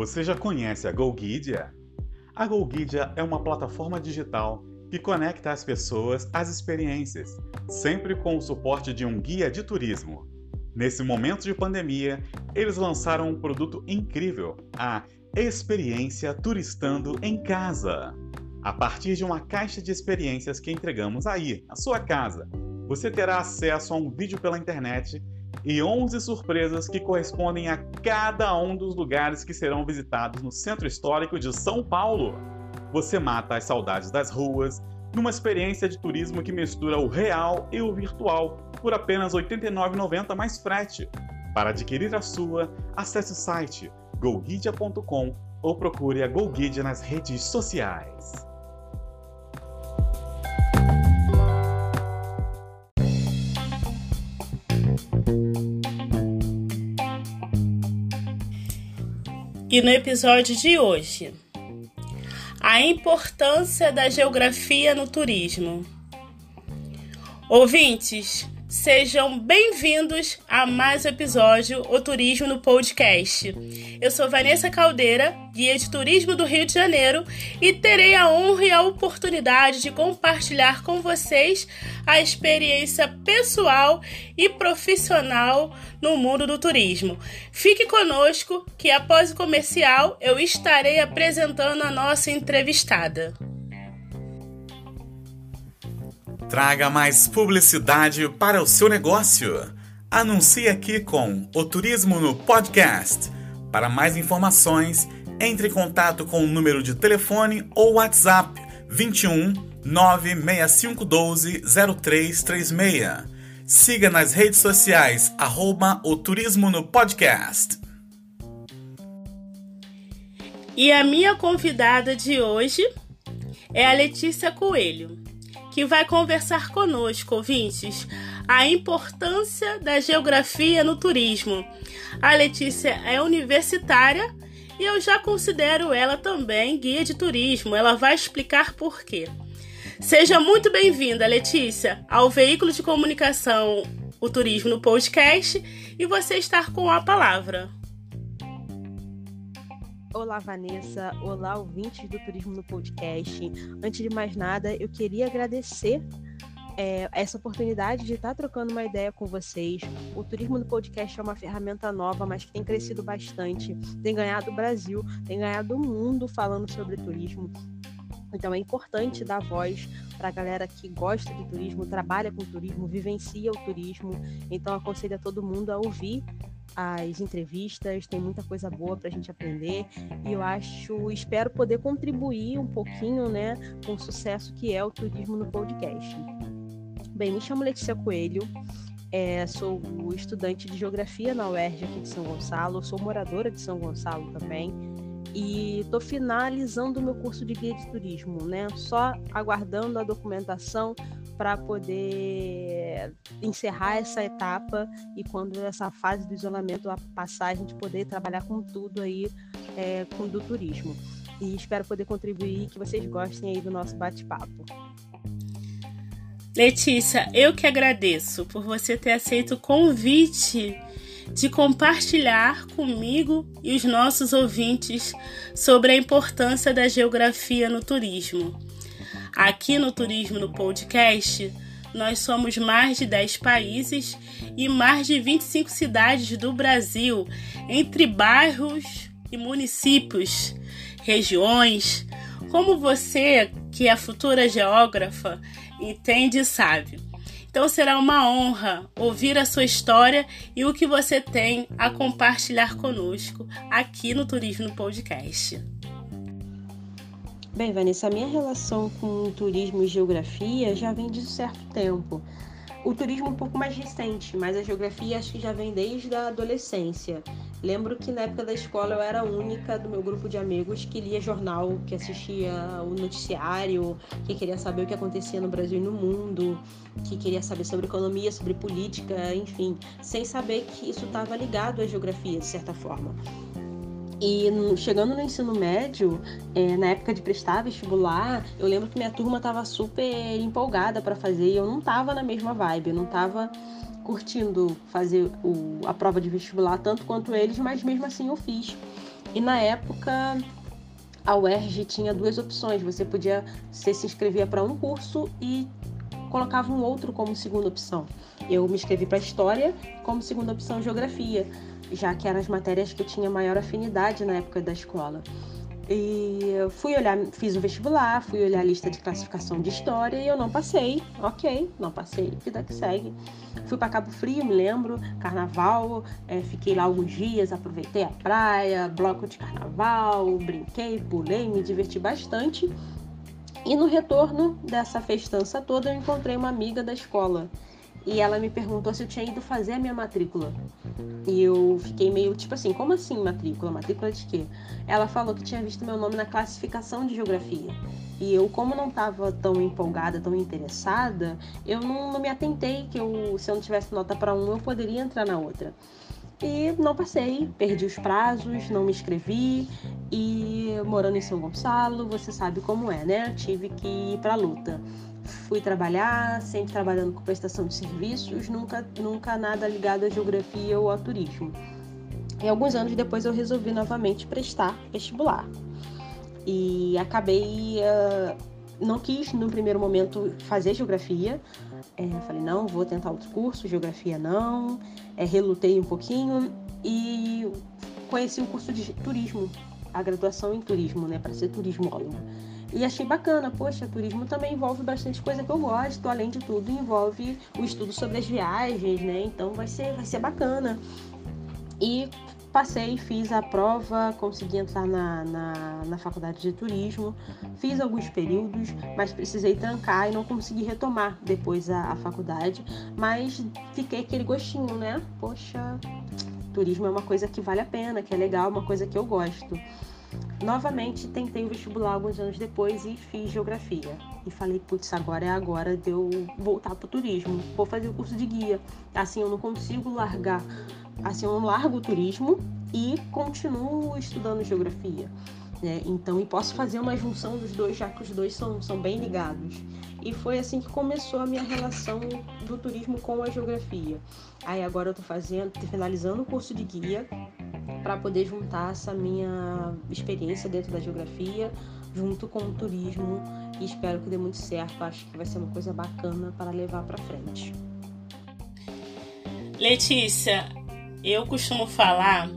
Você já conhece a GoGuidia? A GoGuidia é uma plataforma digital que conecta as pessoas às experiências, sempre com o suporte de um guia de turismo. Nesse momento de pandemia, eles lançaram um produto incrível, a Experiência Turistando em Casa. A partir de uma caixa de experiências que entregamos aí, na sua casa, você terá acesso a um vídeo pela internet e 11 surpresas que correspondem a cada um dos lugares que serão visitados no Centro Histórico de São Paulo. Você mata as saudades das ruas numa experiência de turismo que mistura o real e o virtual por apenas R$ 89,90 mais frete. Para adquirir a sua, acesse o site goguidia.com ou procure a GoGuidia nas redes sociais. E no episódio de hoje, a importância da geografia no turismo. Ouvintes, Sejam bem-vindos a mais um episódio O Turismo no Podcast. Eu sou Vanessa Caldeira, guia de turismo do Rio de Janeiro, e terei a honra e a oportunidade de compartilhar com vocês a experiência pessoal e profissional no mundo do turismo. Fique conosco que após o comercial eu estarei apresentando a nossa entrevistada. Traga mais publicidade para o seu negócio. Anuncie aqui com o Turismo no Podcast. Para mais informações, entre em contato com o número de telefone ou WhatsApp 21 96512 0336. Siga nas redes sociais, arroba o Turismo no Podcast. E a minha convidada de hoje é a Letícia Coelho que vai conversar conosco, ouvintes, a importância da geografia no turismo. A Letícia é universitária e eu já considero ela também guia de turismo. Ela vai explicar por quê. Seja muito bem-vinda, Letícia, ao veículo de comunicação O Turismo no Podcast e você está com a palavra. Olá, Vanessa. Olá, ouvintes do Turismo no Podcast. Antes de mais nada, eu queria agradecer é, essa oportunidade de estar trocando uma ideia com vocês. O Turismo no Podcast é uma ferramenta nova, mas que tem crescido bastante, tem ganhado o Brasil, tem ganhado o mundo falando sobre turismo. Então é importante dar voz para a galera que gosta de turismo, trabalha com turismo, vivencia o turismo. Então aconselho a todo mundo a ouvir as entrevistas, tem muita coisa boa para a gente aprender e eu acho, espero poder contribuir um pouquinho, né, com o sucesso que é o turismo no podcast. Bem, me chamo Letícia Coelho, é, sou estudante de geografia na UERJ aqui de São Gonçalo, sou moradora de São Gonçalo também e estou finalizando o meu curso de guia de turismo, né? Só aguardando a documentação para poder encerrar essa etapa e quando essa fase do isolamento passar, a gente poder trabalhar com tudo aí é, com do turismo. E espero poder contribuir que vocês gostem aí do nosso bate-papo. Letícia, eu que agradeço por você ter aceito o convite de compartilhar comigo e os nossos ouvintes sobre a importância da geografia no turismo. Aqui no Turismo no Podcast, nós somos mais de 10 países e mais de 25 cidades do Brasil, entre bairros e municípios, regiões. Como você, que é futura geógrafa, entende e sabe. Então será uma honra ouvir a sua história e o que você tem a compartilhar conosco aqui no Turismo Podcast. Bem, Vanessa, a minha relação com turismo e geografia já vem de um certo tempo. O turismo um pouco mais recente, mas a geografia acho que já vem desde a adolescência. Lembro que na época da escola eu era a única do meu grupo de amigos que lia jornal, que assistia o noticiário, que queria saber o que acontecia no Brasil e no mundo, que queria saber sobre economia, sobre política, enfim, sem saber que isso estava ligado à geografia, de certa forma. E chegando no ensino médio, é, na época de prestar vestibular, eu lembro que minha turma estava super empolgada para fazer e eu não estava na mesma vibe, eu não estava curtindo fazer o, a prova de vestibular tanto quanto eles, mas mesmo assim eu fiz. E na época a UERJ tinha duas opções. Você podia você se inscrevia para um curso e colocava um outro como segunda opção. Eu me inscrevi para História, como segunda opção Geografia, já que eram as matérias que eu tinha maior afinidade na época da escola. E fui olhar, fiz o vestibular, fui olhar a lista de classificação de história e eu não passei. Ok, não passei, vida que segue. Fui para Cabo Frio, me lembro, carnaval, é, fiquei lá alguns dias, aproveitei a praia, bloco de carnaval, brinquei, pulei, me diverti bastante. E no retorno dessa festança toda, eu encontrei uma amiga da escola e ela me perguntou se eu tinha ido fazer a minha matrícula. E eu fiquei meio tipo assim, como assim matrícula? Matrícula de quê? Ela falou que tinha visto meu nome na classificação de geografia. E eu, como não estava tão empolgada, tão interessada, eu não, não me atentei que eu, se eu não tivesse nota para um, eu poderia entrar na outra. E não passei, perdi os prazos, não me inscrevi e morando em São Gonçalo, você sabe como é, né? Tive que ir para luta fui trabalhar, sempre trabalhando com prestação de serviços, nunca, nunca nada ligado à geografia ou ao turismo. E alguns anos depois eu resolvi novamente prestar vestibular. E acabei. Uh, não quis no primeiro momento fazer geografia. É, falei, não, vou tentar outro curso, geografia não. É, relutei um pouquinho e conheci o curso de turismo, a graduação em turismo, né, para ser turismólogo. E achei bacana, poxa, turismo também envolve bastante coisa que eu gosto, além de tudo, envolve o estudo sobre as viagens, né? Então vai ser, vai ser bacana. E passei, fiz a prova, consegui entrar na, na, na, faculdade de turismo, fiz alguns períodos, mas precisei trancar e não consegui retomar depois a, a faculdade, mas fiquei aquele gostinho, né? Poxa, turismo é uma coisa que vale a pena, que é legal, uma coisa que eu gosto. Novamente tentei o vestibular alguns anos depois e fiz geografia. E falei, putz, agora é agora de eu voltar pro turismo. Vou fazer o curso de guia. Assim eu não consigo largar. Assim eu não largo o turismo e continuo estudando geografia. Né? Então, e posso fazer uma junção dos dois, já que os dois são, são bem ligados. E foi assim que começou a minha relação do turismo com a geografia. Aí agora eu tô fazendo, finalizando o curso de guia para poder juntar essa minha experiência dentro da geografia junto com o turismo e espero que dê muito certo. Acho que vai ser uma coisa bacana para levar para frente. Letícia, eu costumo falar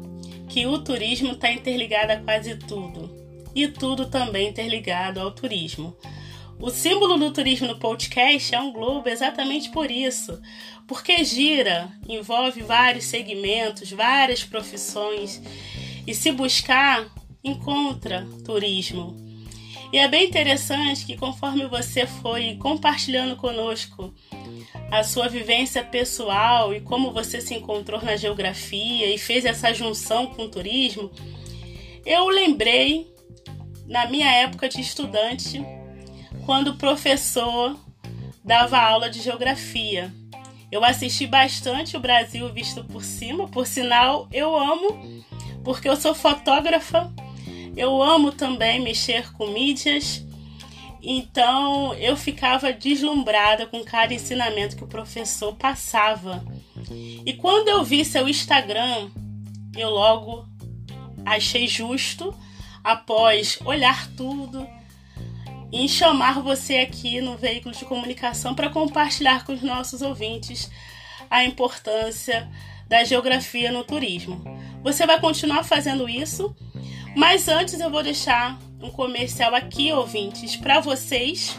que o turismo está interligado a quase tudo e tudo também interligado ao turismo. O símbolo do turismo no podcast é um globo exatamente por isso, porque gira, envolve vários segmentos, várias profissões e se buscar, encontra turismo. E é bem interessante que conforme você foi compartilhando conosco a sua vivência pessoal e como você se encontrou na geografia e fez essa junção com o turismo, eu lembrei na minha época de estudante quando o professor dava aula de geografia. Eu assisti bastante o Brasil visto por cima, por sinal, eu amo, porque eu sou fotógrafa, eu amo também mexer com mídias, então eu ficava deslumbrada com cada ensinamento que o professor passava. E quando eu vi seu Instagram, eu logo achei justo, após olhar tudo, em chamar você aqui no veículo de comunicação para compartilhar com os nossos ouvintes a importância da geografia no turismo. Você vai continuar fazendo isso, mas antes eu vou deixar um comercial aqui, ouvintes, para vocês,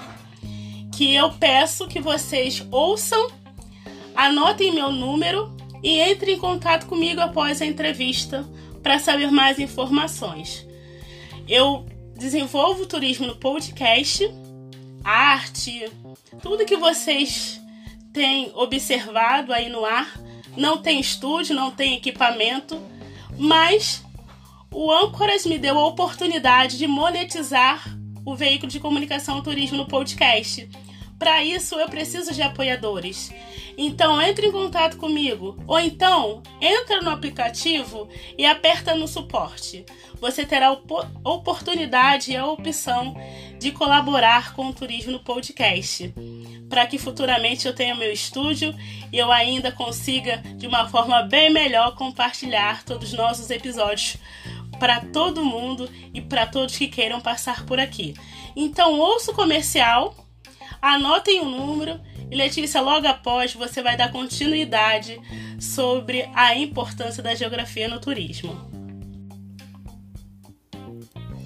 que eu peço que vocês ouçam, anotem meu número e entrem em contato comigo após a entrevista para saber mais informações. Eu desenvolvo turismo no podcast, arte, tudo que vocês têm observado aí no ar. Não tem estúdio, não tem equipamento, mas o Ancoras me deu a oportunidade de monetizar o veículo de comunicação turismo no podcast. Para isso eu preciso de apoiadores. Então entre em contato comigo ou então entra no aplicativo e aperta no suporte. Você terá a oportunidade e a opção de colaborar com o Turismo Podcast, para que futuramente eu tenha meu estúdio e eu ainda consiga de uma forma bem melhor compartilhar todos os nossos episódios para todo mundo e para todos que queiram passar por aqui. Então, ouça o comercial, anotem o número e Letícia, logo após, você vai dar continuidade sobre a importância da geografia no turismo.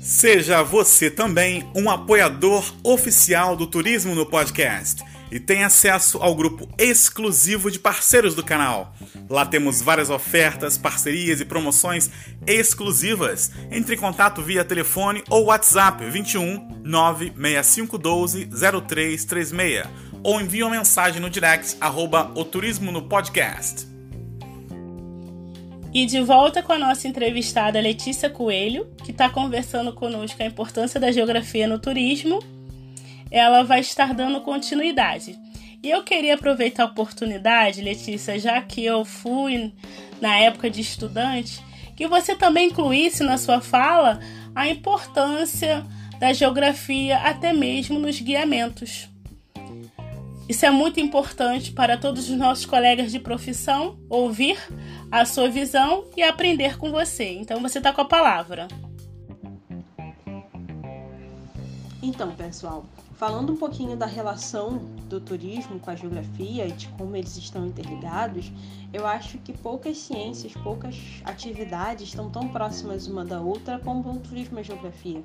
Seja você também um apoiador oficial do Turismo no Podcast e tenha acesso ao grupo exclusivo de parceiros do canal. Lá temos várias ofertas, parcerias e promoções exclusivas. Entre em contato via telefone ou WhatsApp 21 96512 0336 ou envie uma mensagem no direct arroba o turismo no podcast. E de volta com a nossa entrevistada Letícia Coelho, que está conversando conosco a importância da geografia no turismo. Ela vai estar dando continuidade. E eu queria aproveitar a oportunidade, Letícia, já que eu fui na época de estudante, que você também incluísse na sua fala a importância da geografia até mesmo nos guiamentos. Isso é muito importante para todos os nossos colegas de profissão ouvir a sua visão e aprender com você. Então você está com a palavra. Então, pessoal, falando um pouquinho da relação do turismo com a geografia e de como eles estão interligados, eu acho que poucas ciências, poucas atividades estão tão próximas uma da outra como o turismo e a geografia.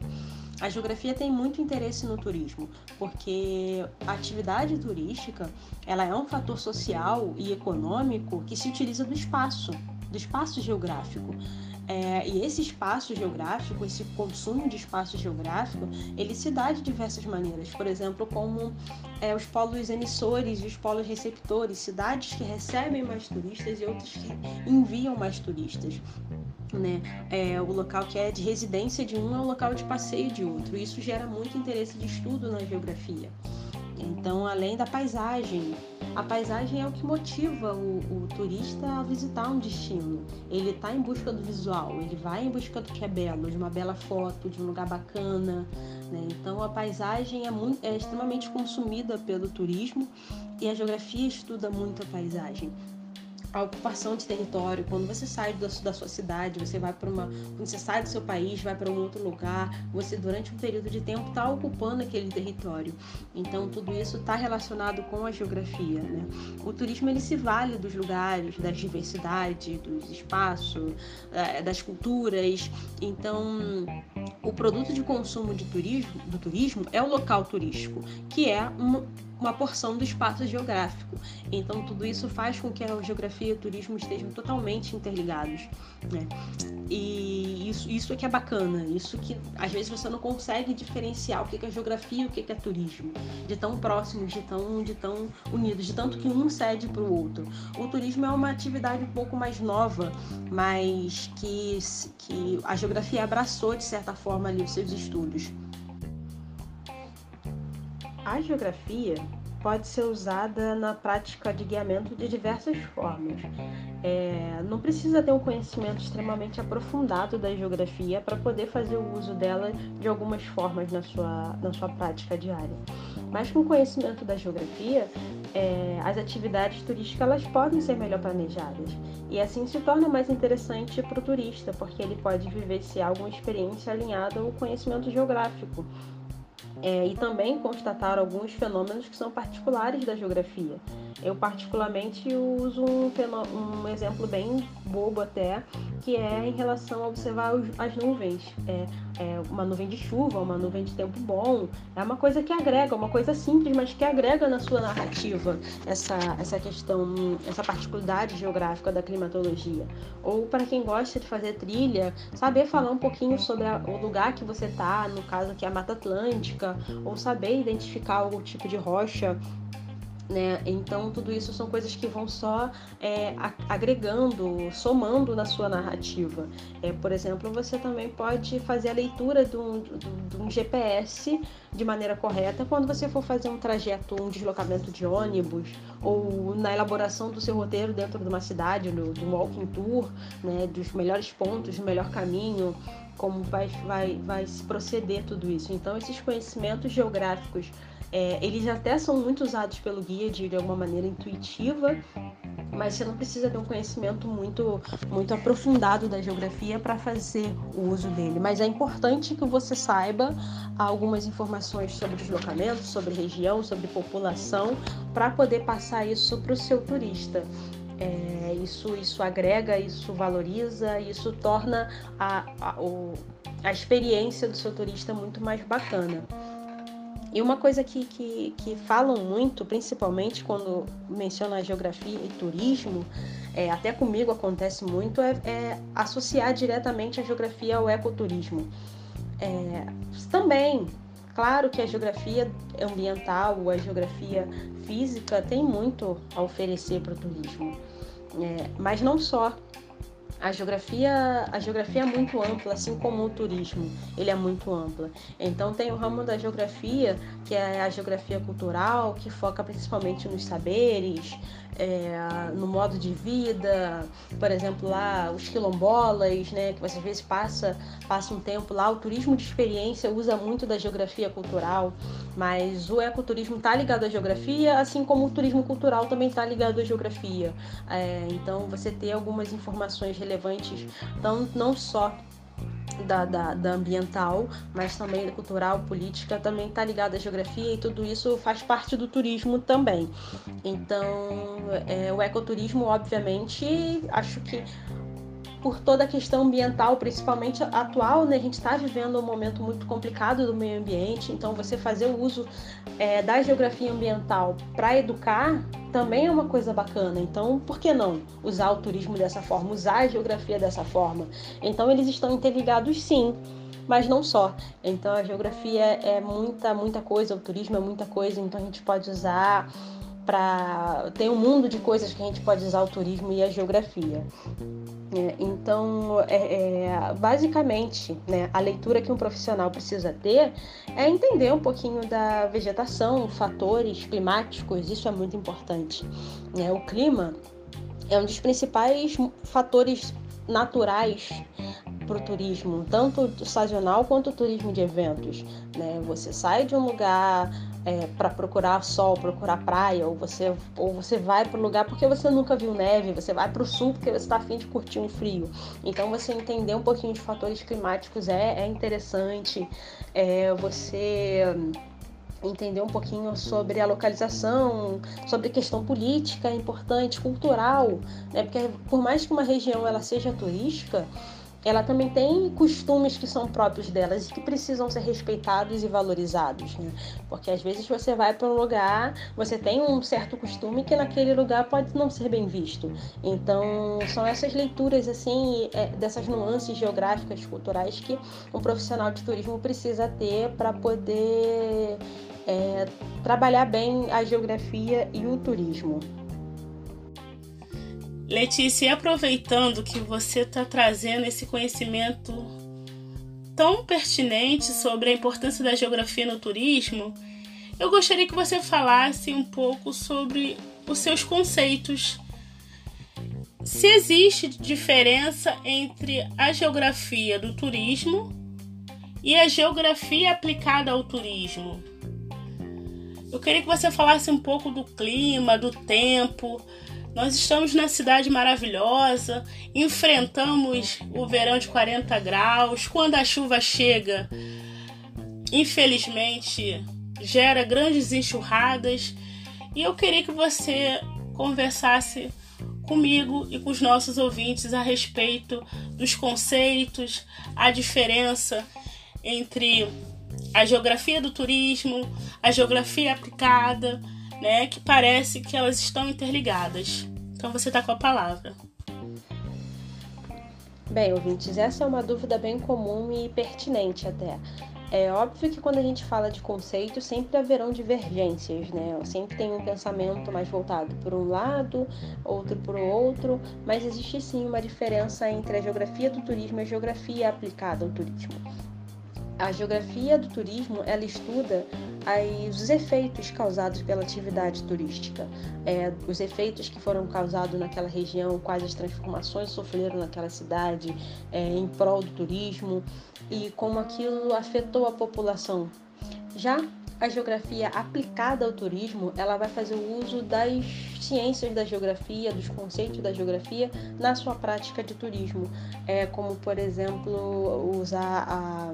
A geografia tem muito interesse no turismo, porque a atividade turística ela é um fator social e econômico que se utiliza do espaço, do espaço geográfico. É, e esse espaço geográfico, esse consumo de espaço geográfico, ele se dá de diversas maneiras. Por exemplo, como é, os polos emissores e os polos receptores, cidades que recebem mais turistas e outras que enviam mais turistas né? É, o local que é de residência de um é o local de passeio de outro. Isso gera muito interesse de estudo na geografia. Então, além da paisagem, a paisagem é o que motiva o, o turista a visitar um destino. Ele está em busca do visual, ele vai em busca do que é belo, de uma bela foto, de um lugar bacana. Né? Então, a paisagem é, muito, é extremamente consumida pelo turismo e a geografia estuda muito a paisagem a ocupação de território, quando você sai da, da sua cidade, você vai para uma, quando você sai do seu país, vai para um outro lugar, você durante um período de tempo está ocupando aquele território. Então tudo isso está relacionado com a geografia, né? O turismo ele se vale dos lugares, da diversidade, dos espaços, eh, das culturas. Então o produto de consumo de turismo, do turismo é o local turístico, que é uma uma porção do espaço geográfico. Então, tudo isso faz com que a geografia e o turismo estejam totalmente interligados. Né? E isso, isso é que é bacana, isso que às vezes você não consegue diferenciar o que é geografia e o que é turismo, de tão próximos, de tão, de tão unidos, de tanto que um cede para o outro. O turismo é uma atividade um pouco mais nova, mas que, que a geografia abraçou de certa forma ali os seus estudos. A geografia pode ser usada na prática de guiamento de diversas formas. É, não precisa ter um conhecimento extremamente aprofundado da geografia para poder fazer o uso dela de algumas formas na sua, na sua prática diária. Mas com o conhecimento da geografia, é, as atividades turísticas elas podem ser melhor planejadas e assim se torna mais interessante para o turista, porque ele pode vivenciar alguma experiência alinhada ao conhecimento geográfico é, e também constatar alguns fenômenos que são particulares da geografia. Eu particularmente uso um, um exemplo bem bobo até, que é em relação a observar os, as nuvens. É, é, uma nuvem de chuva, uma nuvem de tempo bom, é uma coisa que agrega, uma coisa simples, mas que agrega na sua narrativa essa, essa questão, essa particularidade geográfica da climatologia. Ou para quem gosta de fazer trilha, saber falar um pouquinho sobre a, o lugar que você está, no caso aqui a Mata Atlântica, ou saber identificar algum tipo de rocha né? Então, tudo isso são coisas que vão só é, agregando, somando na sua narrativa. É, por exemplo, você também pode fazer a leitura de um, de um GPS de maneira correta quando você for fazer um trajeto, um deslocamento de ônibus, ou na elaboração do seu roteiro dentro de uma cidade, de um walking tour, né? dos melhores pontos, do melhor caminho como vai, vai, vai se proceder tudo isso. Então, esses conhecimentos geográficos é, eles até são muito usados pelo guia de, de alguma maneira intuitiva, mas você não precisa ter um conhecimento muito, muito aprofundado da geografia para fazer o uso dele. Mas é importante que você saiba algumas informações sobre deslocamento, sobre região, sobre população, para poder passar isso para o seu turista. É, isso, isso agrega, isso valoriza, isso torna a, a, o, a experiência do seu turista muito mais bacana. E uma coisa que, que, que falam muito, principalmente quando mencionam a geografia e turismo, é, até comigo acontece muito, é, é, associar diretamente a geografia ao ecoturismo. É, também, claro que a geografia ambiental, a geografia física tem muito a oferecer para o turismo, é, mas não só. A geografia, a geografia é muito ampla, assim como o turismo, ele é muito ampla. Então tem o ramo da geografia, que é a geografia cultural, que foca principalmente nos saberes, é, no modo de vida, por exemplo, lá os quilombolas, né, que às vezes passa, passa um tempo lá, o turismo de experiência usa muito da geografia cultural, mas o ecoturismo está ligado à geografia, assim como o turismo cultural também está ligado à geografia. É, então você ter algumas informações relevantes, não, não só da, da, da, ambiental, mas também da cultural, política, também está ligada à geografia e tudo isso faz parte do turismo também. Então, é, o ecoturismo, obviamente, acho que por toda a questão ambiental, principalmente atual, né? A gente está vivendo um momento muito complicado do meio ambiente, então você fazer o uso é, da geografia ambiental para educar também é uma coisa bacana. Então, por que não usar o turismo dessa forma, usar a geografia dessa forma? Então, eles estão interligados sim mas não só. Então a geografia é muita, muita coisa, o turismo é muita coisa, então a gente pode usar para tem um mundo de coisas que a gente pode usar o turismo e a geografia. É, então, é, é, basicamente, né, a leitura que um profissional precisa ter é entender um pouquinho da vegetação, fatores climáticos, isso é muito importante. Né? O clima é um dos principais fatores naturais para o turismo, tanto sazonal quanto turismo de eventos. Né? Você sai de um lugar é, para procurar sol, procurar praia, ou você, ou você vai para o lugar porque você nunca viu neve, você vai para o sul porque você está afim de curtir um frio. Então você entender um pouquinho de fatores climáticos é, é interessante. É, você entender um pouquinho sobre a localização, sobre questão política é importante, cultural, né? Porque por mais que uma região ela seja turística, ela também tem costumes que são próprios delas e que precisam ser respeitados e valorizados, né? Porque às vezes você vai para um lugar, você tem um certo costume que naquele lugar pode não ser bem visto. Então, são essas leituras assim, é, dessas nuances geográficas, culturais que um profissional de turismo precisa ter para poder é, trabalhar bem a geografia e o turismo. Letícia, aproveitando que você está trazendo esse conhecimento tão pertinente sobre a importância da geografia no turismo, eu gostaria que você falasse um pouco sobre os seus conceitos. Se existe diferença entre a geografia do turismo e a geografia aplicada ao turismo. Eu queria que você falasse um pouco do clima, do tempo, nós estamos na cidade maravilhosa, enfrentamos o verão de 40 graus. Quando a chuva chega, infelizmente, gera grandes enxurradas. E eu queria que você conversasse comigo e com os nossos ouvintes a respeito dos conceitos, a diferença entre a geografia do turismo, a geografia aplicada né, que parece que elas estão interligadas. Então você está com a palavra. Bem, ouvintes, essa é uma dúvida bem comum e pertinente até. É óbvio que quando a gente fala de conceito, sempre haverão divergências, né? Sempre tem um pensamento mais voltado por um lado, outro por outro, mas existe sim uma diferença entre a geografia do turismo e a geografia aplicada ao turismo. A geografia do turismo ela estuda as, os efeitos causados pela atividade turística, é, os efeitos que foram causados naquela região, quais as transformações sofreram naquela cidade é, em prol do turismo e como aquilo afetou a população. Já a geografia aplicada ao turismo, ela vai fazer o uso das ciências da geografia, dos conceitos da geografia na sua prática de turismo, é como por exemplo usar a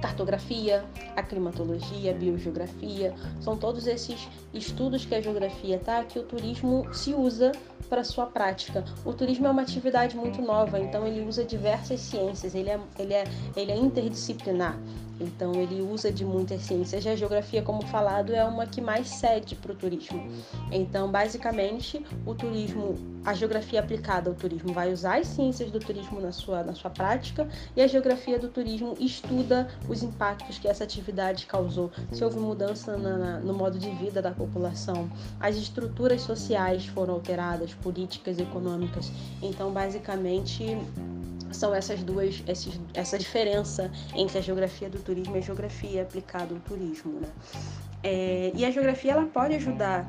cartografia, a climatologia, a biogeografia, são todos esses estudos que a geografia tá que o turismo se usa para sua prática. O turismo é uma atividade muito nova, então ele usa diversas ciências, ele é, ele é, ele é interdisciplinar. Então ele usa de muitas ciências. A geografia, como falado, é uma que mais cede para o turismo. Então, basicamente, o turismo, a geografia aplicada ao turismo vai usar as ciências do turismo na sua, na sua prática e a geografia do turismo estuda os impactos que essa atividade causou, se houve mudança na, na, no modo de vida da população, as estruturas sociais foram alteradas, políticas, econômicas. Então, basicamente, são essas duas, esses, essa diferença entre a geografia do turismo e a geografia aplicada ao turismo. Né? É, e a geografia ela pode ajudar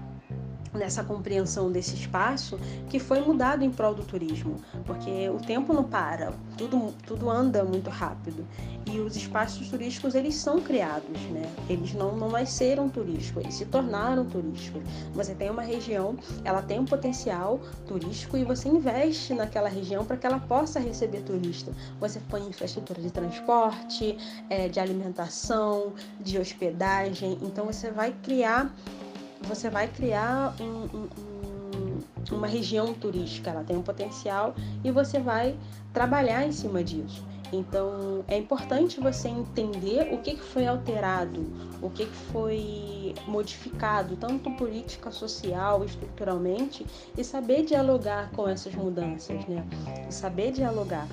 nessa compreensão desse espaço que foi mudado em prol do turismo, porque o tempo não para, tudo, tudo anda muito rápido e os espaços turísticos eles são criados, né? Eles não, não nasceram turísticos, eles se tornaram turísticos. Você tem uma região, ela tem um potencial turístico e você investe naquela região para que ela possa receber turista. Você põe infraestrutura de transporte, é, de alimentação, de hospedagem, então você vai criar você vai criar um, um, um, uma região turística, ela tem um potencial e você vai trabalhar em cima disso. Então é importante você entender o que, foi alterado, o que, foi modificado, tanto política, social, estruturalmente, e saber dialogar com essas mudanças, né? E saber dialogar.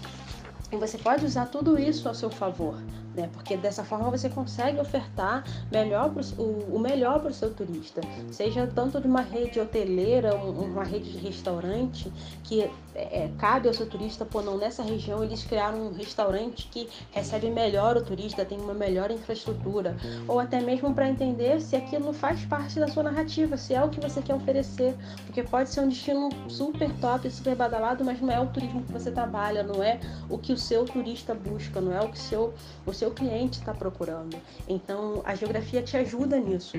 E você pode usar tudo isso a seu favor né? Porque dessa forma você consegue ofertar melhor pro, o, o melhor para o seu turista, seja tanto de uma rede hoteleira, uma rede de restaurante que é, é, cabe ao seu turista, pô, não nessa região eles criaram um restaurante que recebe melhor o turista, tem uma melhor infraestrutura, ou até mesmo para entender se aquilo faz parte da sua narrativa, se é o que você quer oferecer, porque pode ser um destino super top, super badalado, mas não é o turismo que você trabalha, não é o que o seu turista busca, não é o que seu, o seu seu cliente está procurando. Então, a geografia te ajuda nisso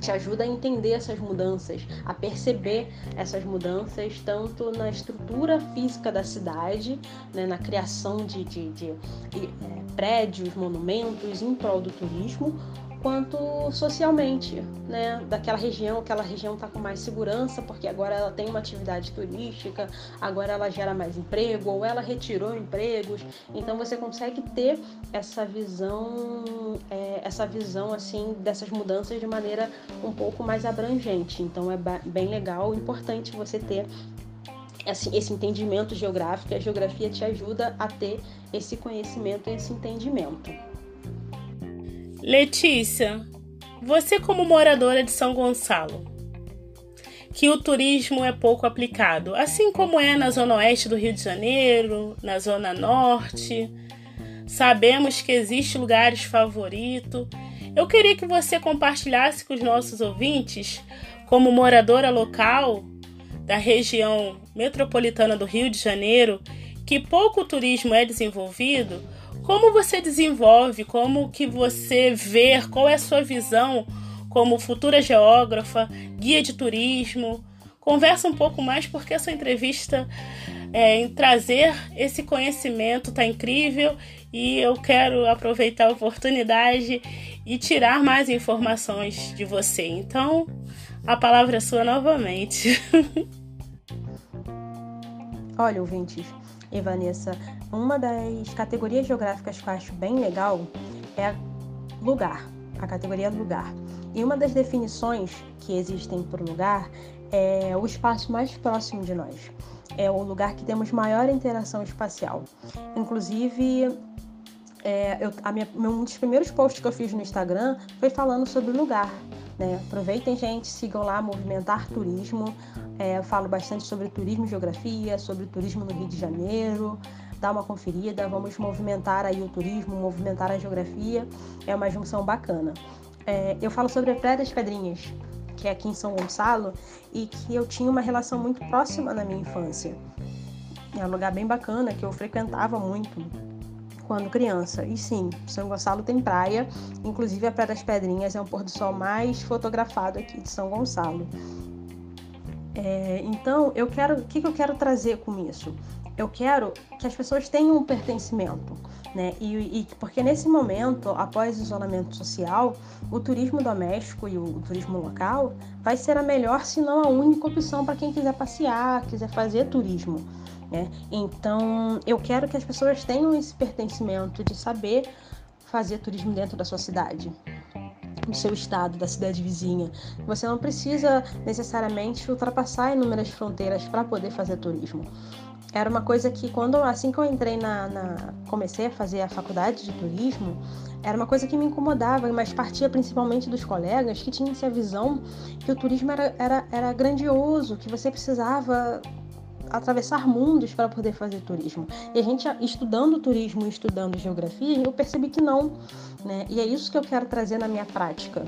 te ajuda a entender essas mudanças, a perceber essas mudanças tanto na estrutura física da cidade, né, na criação de, de, de, de é, prédios, monumentos em prol do turismo, quanto socialmente, né? Daquela região, aquela região está com mais segurança porque agora ela tem uma atividade turística, agora ela gera mais emprego ou ela retirou empregos. Então você consegue ter essa visão, é, essa visão assim dessas mudanças de maneira um pouco mais abrangente. Então é bem legal, importante você ter esse, esse entendimento geográfico. A geografia te ajuda a ter esse conhecimento, esse entendimento. Letícia, você como moradora de São Gonçalo, que o turismo é pouco aplicado, assim como é na zona oeste do Rio de Janeiro, na zona norte. Sabemos que existem lugares favoritos. Eu queria que você compartilhasse com os nossos ouvintes, como moradora local da região metropolitana do Rio de Janeiro, que pouco turismo é desenvolvido, como você desenvolve, como que você vê, qual é a sua visão como futura geógrafa, guia de turismo? Conversa um pouco mais porque essa entrevista é, em trazer esse conhecimento está incrível e eu quero aproveitar a oportunidade e tirar mais informações de você. Então, a palavra é sua novamente. Olha, ouvintes, e Vanessa, uma das categorias geográficas que eu acho bem legal é lugar, a categoria lugar. E uma das definições que existem por lugar é o espaço mais próximo de nós. É o lugar que temos maior interação espacial. Inclusive, é, eu, minha, um dos primeiros posts que eu fiz no Instagram foi falando sobre lugar. Né? Aproveitem, gente, sigam lá Movimentar Turismo. É, eu falo bastante sobre turismo e geografia, sobre turismo no Rio de Janeiro. Dá uma conferida, vamos movimentar aí o turismo, movimentar a geografia. É uma junção bacana. É, eu falo sobre a Praia das Pedrinhas, que é aqui em São Gonçalo, e que eu tinha uma relação muito próxima na minha infância. É um lugar bem bacana que eu frequentava muito. Quando criança. E sim, São Gonçalo tem praia, inclusive a Praia das Pedrinhas é o pôr do sol mais fotografado aqui de São Gonçalo. É, então, eu quero, o que, que eu quero trazer com isso? Eu quero que as pessoas tenham um pertencimento, né? E, e, porque nesse momento, após o isolamento social, o turismo doméstico e o, o turismo local vai ser a melhor, se não a única opção para quem quiser passear, quiser fazer turismo. Né? Então, eu quero que as pessoas tenham esse pertencimento de saber fazer turismo dentro da sua cidade, do seu estado, da cidade vizinha. Você não precisa necessariamente ultrapassar inúmeras fronteiras para poder fazer turismo. Era uma coisa que quando assim que eu entrei na, na, comecei a fazer a faculdade de turismo, era uma coisa que me incomodava, mas partia principalmente dos colegas que tinham essa visão que o turismo era, era, era grandioso, que você precisava atravessar mundos para poder fazer turismo. E a gente, estudando turismo estudando geografia, eu percebi que não. Né? E é isso que eu quero trazer na minha prática,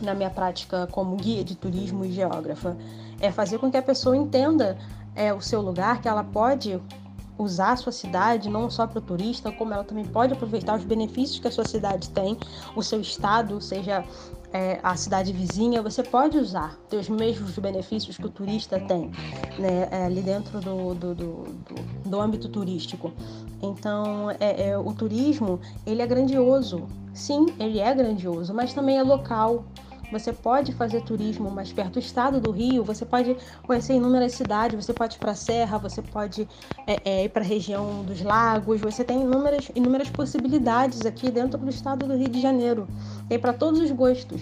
na minha prática como guia de turismo e geógrafa. É fazer com que a pessoa entenda é, o seu lugar, que ela pode usar a sua cidade não só para o turista, como ela também pode aproveitar os benefícios que a sua cidade tem, o seu estado, seja é, a cidade vizinha, você pode usar ter os mesmos benefícios que o turista tem né, é, ali dentro do, do, do, do, âmbito turístico. Então, é, é, o turismo, ele é grandioso. Sim, ele é grandioso, mas também é local, você pode fazer turismo mais perto do estado do Rio, você pode conhecer inúmeras cidades, você pode ir para a Serra, você pode é, é, ir para a região dos lagos, você tem inúmeras, inúmeras possibilidades aqui dentro do estado do Rio de Janeiro. Tem para todos os gostos.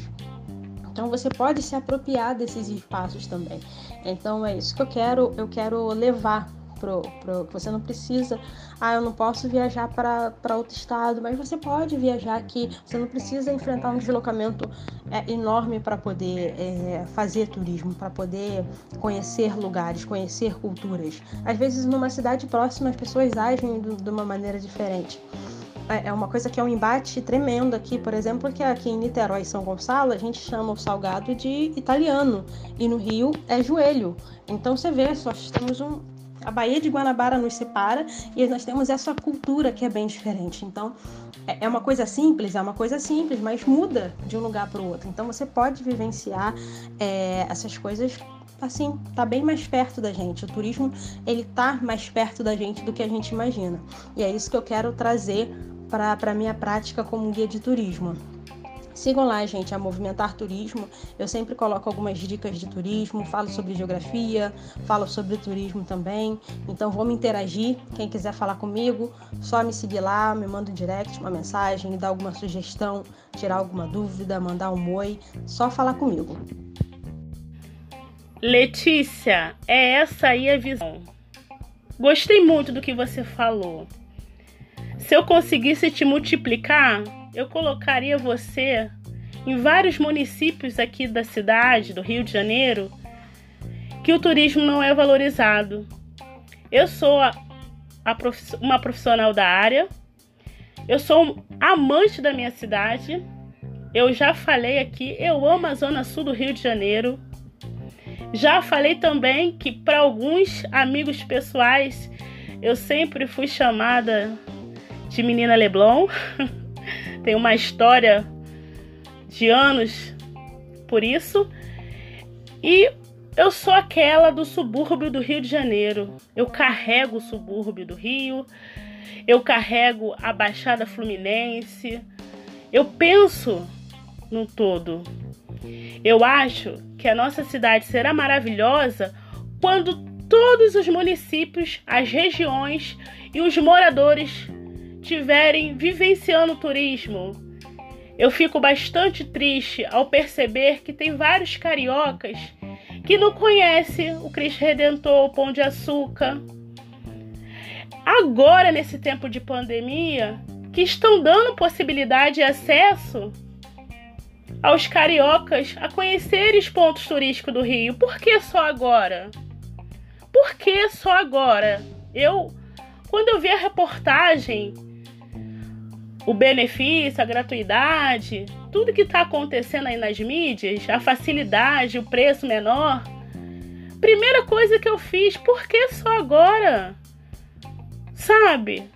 Então você pode se apropriar desses espaços também. Então é isso que eu quero, eu quero levar pro, pro, você não precisa, ah, eu não posso viajar para outro estado, mas você pode viajar aqui, você não precisa enfrentar um deslocamento é, enorme para poder é, fazer turismo, para poder conhecer lugares, conhecer culturas. Às vezes, numa cidade próxima, as pessoas agem de uma maneira diferente. É, é uma coisa que é um embate tremendo aqui, por exemplo, que aqui em Niterói e São Gonçalo a gente chama o salgado de italiano. E no Rio é joelho. Então você vê, só temos um, a Baía de Guanabara nos separa e nós temos essa cultura que é bem diferente. Então, é, é uma coisa simples, é uma coisa simples, mas muda de um lugar para o outro. Então, você pode vivenciar é, essas coisas assim, tá bem mais perto da gente. O turismo, ele tá mais perto da gente do que a gente imagina. E é isso que eu quero trazer para a minha prática como guia de turismo. Sigam lá, gente, a Movimentar Turismo. Eu sempre coloco algumas dicas de turismo, falo sobre geografia, falo sobre turismo também. Então vamos interagir. Quem quiser falar comigo, só me seguir lá, me manda um direct, uma mensagem, me dar alguma sugestão, tirar alguma dúvida, mandar um oi, só falar comigo. Letícia, é essa aí a visão. Gostei muito do que você falou. Se eu conseguisse te multiplicar, eu colocaria você em vários municípios aqui da cidade, do Rio de Janeiro, que o turismo não é valorizado. Eu sou a, a prof, uma profissional da área, eu sou amante da minha cidade. Eu já falei aqui, eu amo a zona sul do Rio de Janeiro. Já falei também que para alguns amigos pessoais eu sempre fui chamada de menina Leblon. tem uma história de anos por isso. E eu sou aquela do subúrbio do Rio de Janeiro. Eu carrego o subúrbio do Rio, eu carrego a Baixada Fluminense. Eu penso no todo. Eu acho que a nossa cidade será maravilhosa quando todos os municípios, as regiões e os moradores estiverem vivenciando o turismo. Eu fico bastante triste ao perceber que tem vários cariocas que não conhecem o Cristo Redentor, o Pão de Açúcar. Agora, nesse tempo de pandemia, que estão dando possibilidade e acesso aos cariocas a conhecerem os pontos turísticos do Rio. Por que só agora? Por que só agora? Eu, quando eu vi a reportagem o benefício, a gratuidade, tudo que está acontecendo aí nas mídias, a facilidade, o preço menor. Primeira coisa que eu fiz, por que só agora? Sabe?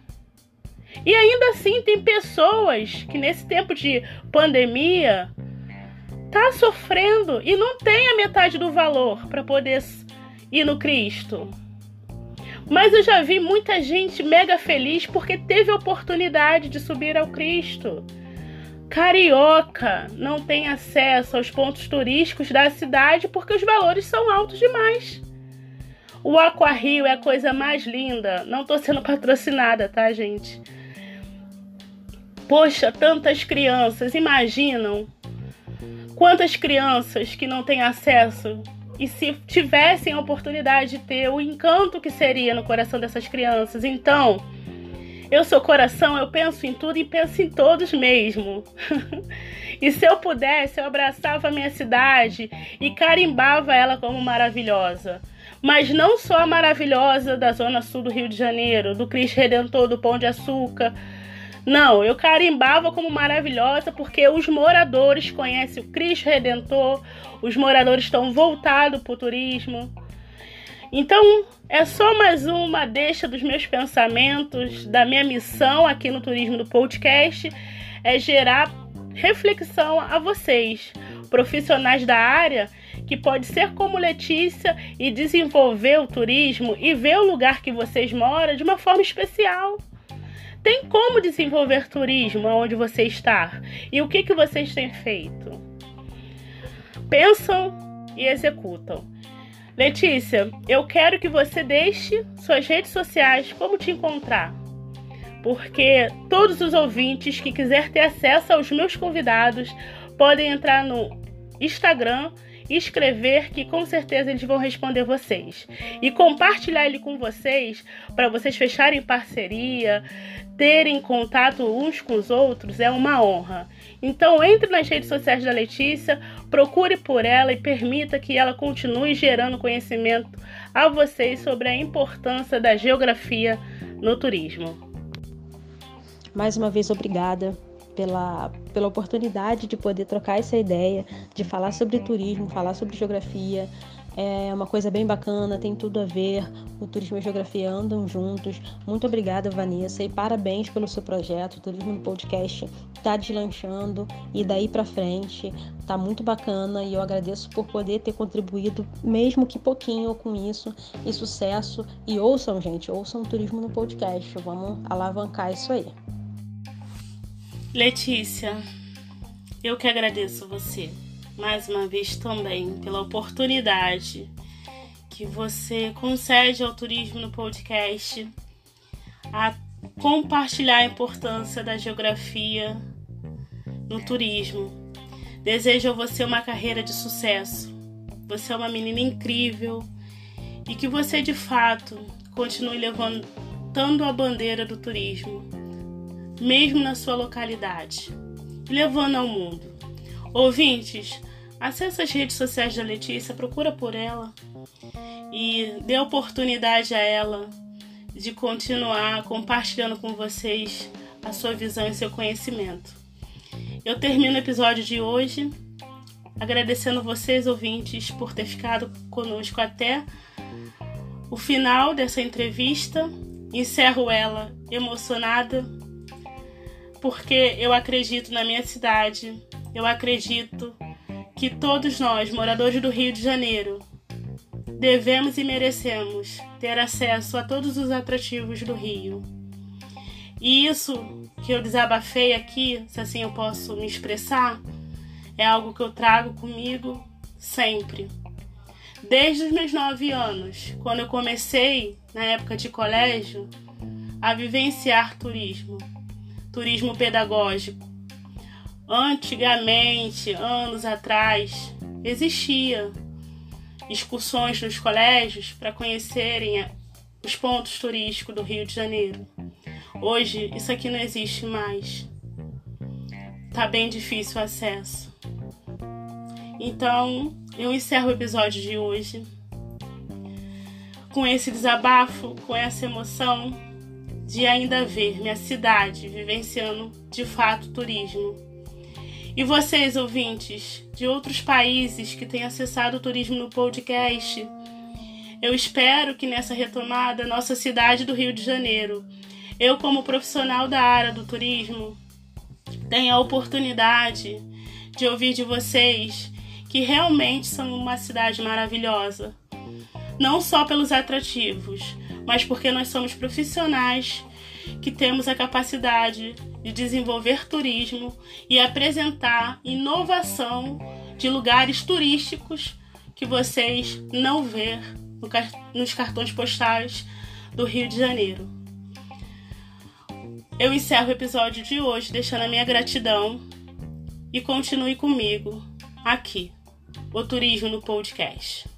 E ainda assim tem pessoas que nesse tempo de pandemia tá sofrendo e não tem a metade do valor para poder ir no Cristo. Mas eu já vi muita gente mega feliz porque teve a oportunidade de subir ao Cristo. Carioca não tem acesso aos pontos turísticos da cidade porque os valores são altos demais. O Aquarrio é a coisa mais linda. Não tô sendo patrocinada, tá, gente? Poxa, tantas crianças, imaginam quantas crianças que não têm acesso e se tivessem a oportunidade de ter o encanto que seria no coração dessas crianças. Então, eu sou coração, eu penso em tudo e penso em todos mesmo. e se eu pudesse, eu abraçava a minha cidade e carimbava ela como maravilhosa. Mas não só a maravilhosa da zona sul do Rio de Janeiro, do Cristo Redentor, do Pão de Açúcar. Não, eu carimbava como maravilhosa porque os moradores conhecem o Cristo Redentor, os moradores estão voltados para o turismo. Então, é só mais uma deixa dos meus pensamentos, da minha missão aqui no Turismo do Podcast, é gerar reflexão a vocês, profissionais da área, que pode ser como Letícia e desenvolver o turismo e ver o lugar que vocês moram de uma forma especial. Tem como desenvolver turismo onde você está? E o que, que vocês têm feito? Pensam e executam. Letícia, eu quero que você deixe suas redes sociais como te encontrar. Porque todos os ouvintes que quiser ter acesso aos meus convidados podem entrar no Instagram e escrever que com certeza eles vão responder vocês. E compartilhar ele com vocês para vocês fecharem parceria, terem contato uns com os outros é uma honra. Então entre nas redes sociais da Letícia, procure por ela e permita que ela continue gerando conhecimento a vocês sobre a importância da geografia no turismo. Mais uma vez, obrigada pela, pela oportunidade de poder trocar essa ideia, de falar sobre turismo, falar sobre geografia. É uma coisa bem bacana, tem tudo a ver. O turismo e a geografia andam juntos. Muito obrigada, Vanessa, e parabéns pelo seu projeto. O Turismo no Podcast está deslanchando e daí para frente tá muito bacana e eu agradeço por poder ter contribuído, mesmo que pouquinho, com isso e sucesso. E ouçam, gente, ouçam o Turismo no Podcast. Vamos alavancar isso aí. Letícia, eu que agradeço você mais uma vez também pela oportunidade que você concede ao turismo no podcast a compartilhar a importância da geografia no turismo. Desejo a você uma carreira de sucesso. Você é uma menina incrível e que você de fato continue levantando a bandeira do turismo mesmo na sua localidade, levando ao mundo. Ouvintes, acesse as redes sociais da Letícia, procura por ela e dê oportunidade a ela de continuar compartilhando com vocês a sua visão e seu conhecimento. Eu termino o episódio de hoje agradecendo vocês, ouvintes, por ter ficado conosco até o final dessa entrevista. Encerro ela emocionada porque eu acredito na minha cidade, eu acredito que todos nós, moradores do Rio de Janeiro, devemos e merecemos ter acesso a todos os atrativos do Rio. E isso que eu desabafei aqui, se assim eu posso me expressar, é algo que eu trago comigo sempre. Desde os meus nove anos, quando eu comecei, na época de colégio, a vivenciar turismo turismo pedagógico. Antigamente, anos atrás, existia excursões nos colégios para conhecerem os pontos turísticos do Rio de Janeiro. Hoje, isso aqui não existe mais. Tá bem difícil o acesso. Então, eu encerro o episódio de hoje com esse desabafo, com essa emoção de ainda ver minha cidade vivenciando de fato turismo. E vocês, ouvintes de outros países que têm acessado o turismo no podcast, eu espero que nessa retomada nossa cidade do Rio de Janeiro eu, como profissional da área do turismo, tenho a oportunidade de ouvir de vocês que realmente são uma cidade maravilhosa. Não só pelos atrativos, mas porque nós somos profissionais que temos a capacidade de desenvolver turismo e apresentar inovação de lugares turísticos que vocês não vê nos cartões postais do Rio de Janeiro. Eu encerro o episódio de hoje deixando a minha gratidão e continue comigo aqui, o Turismo no Podcast.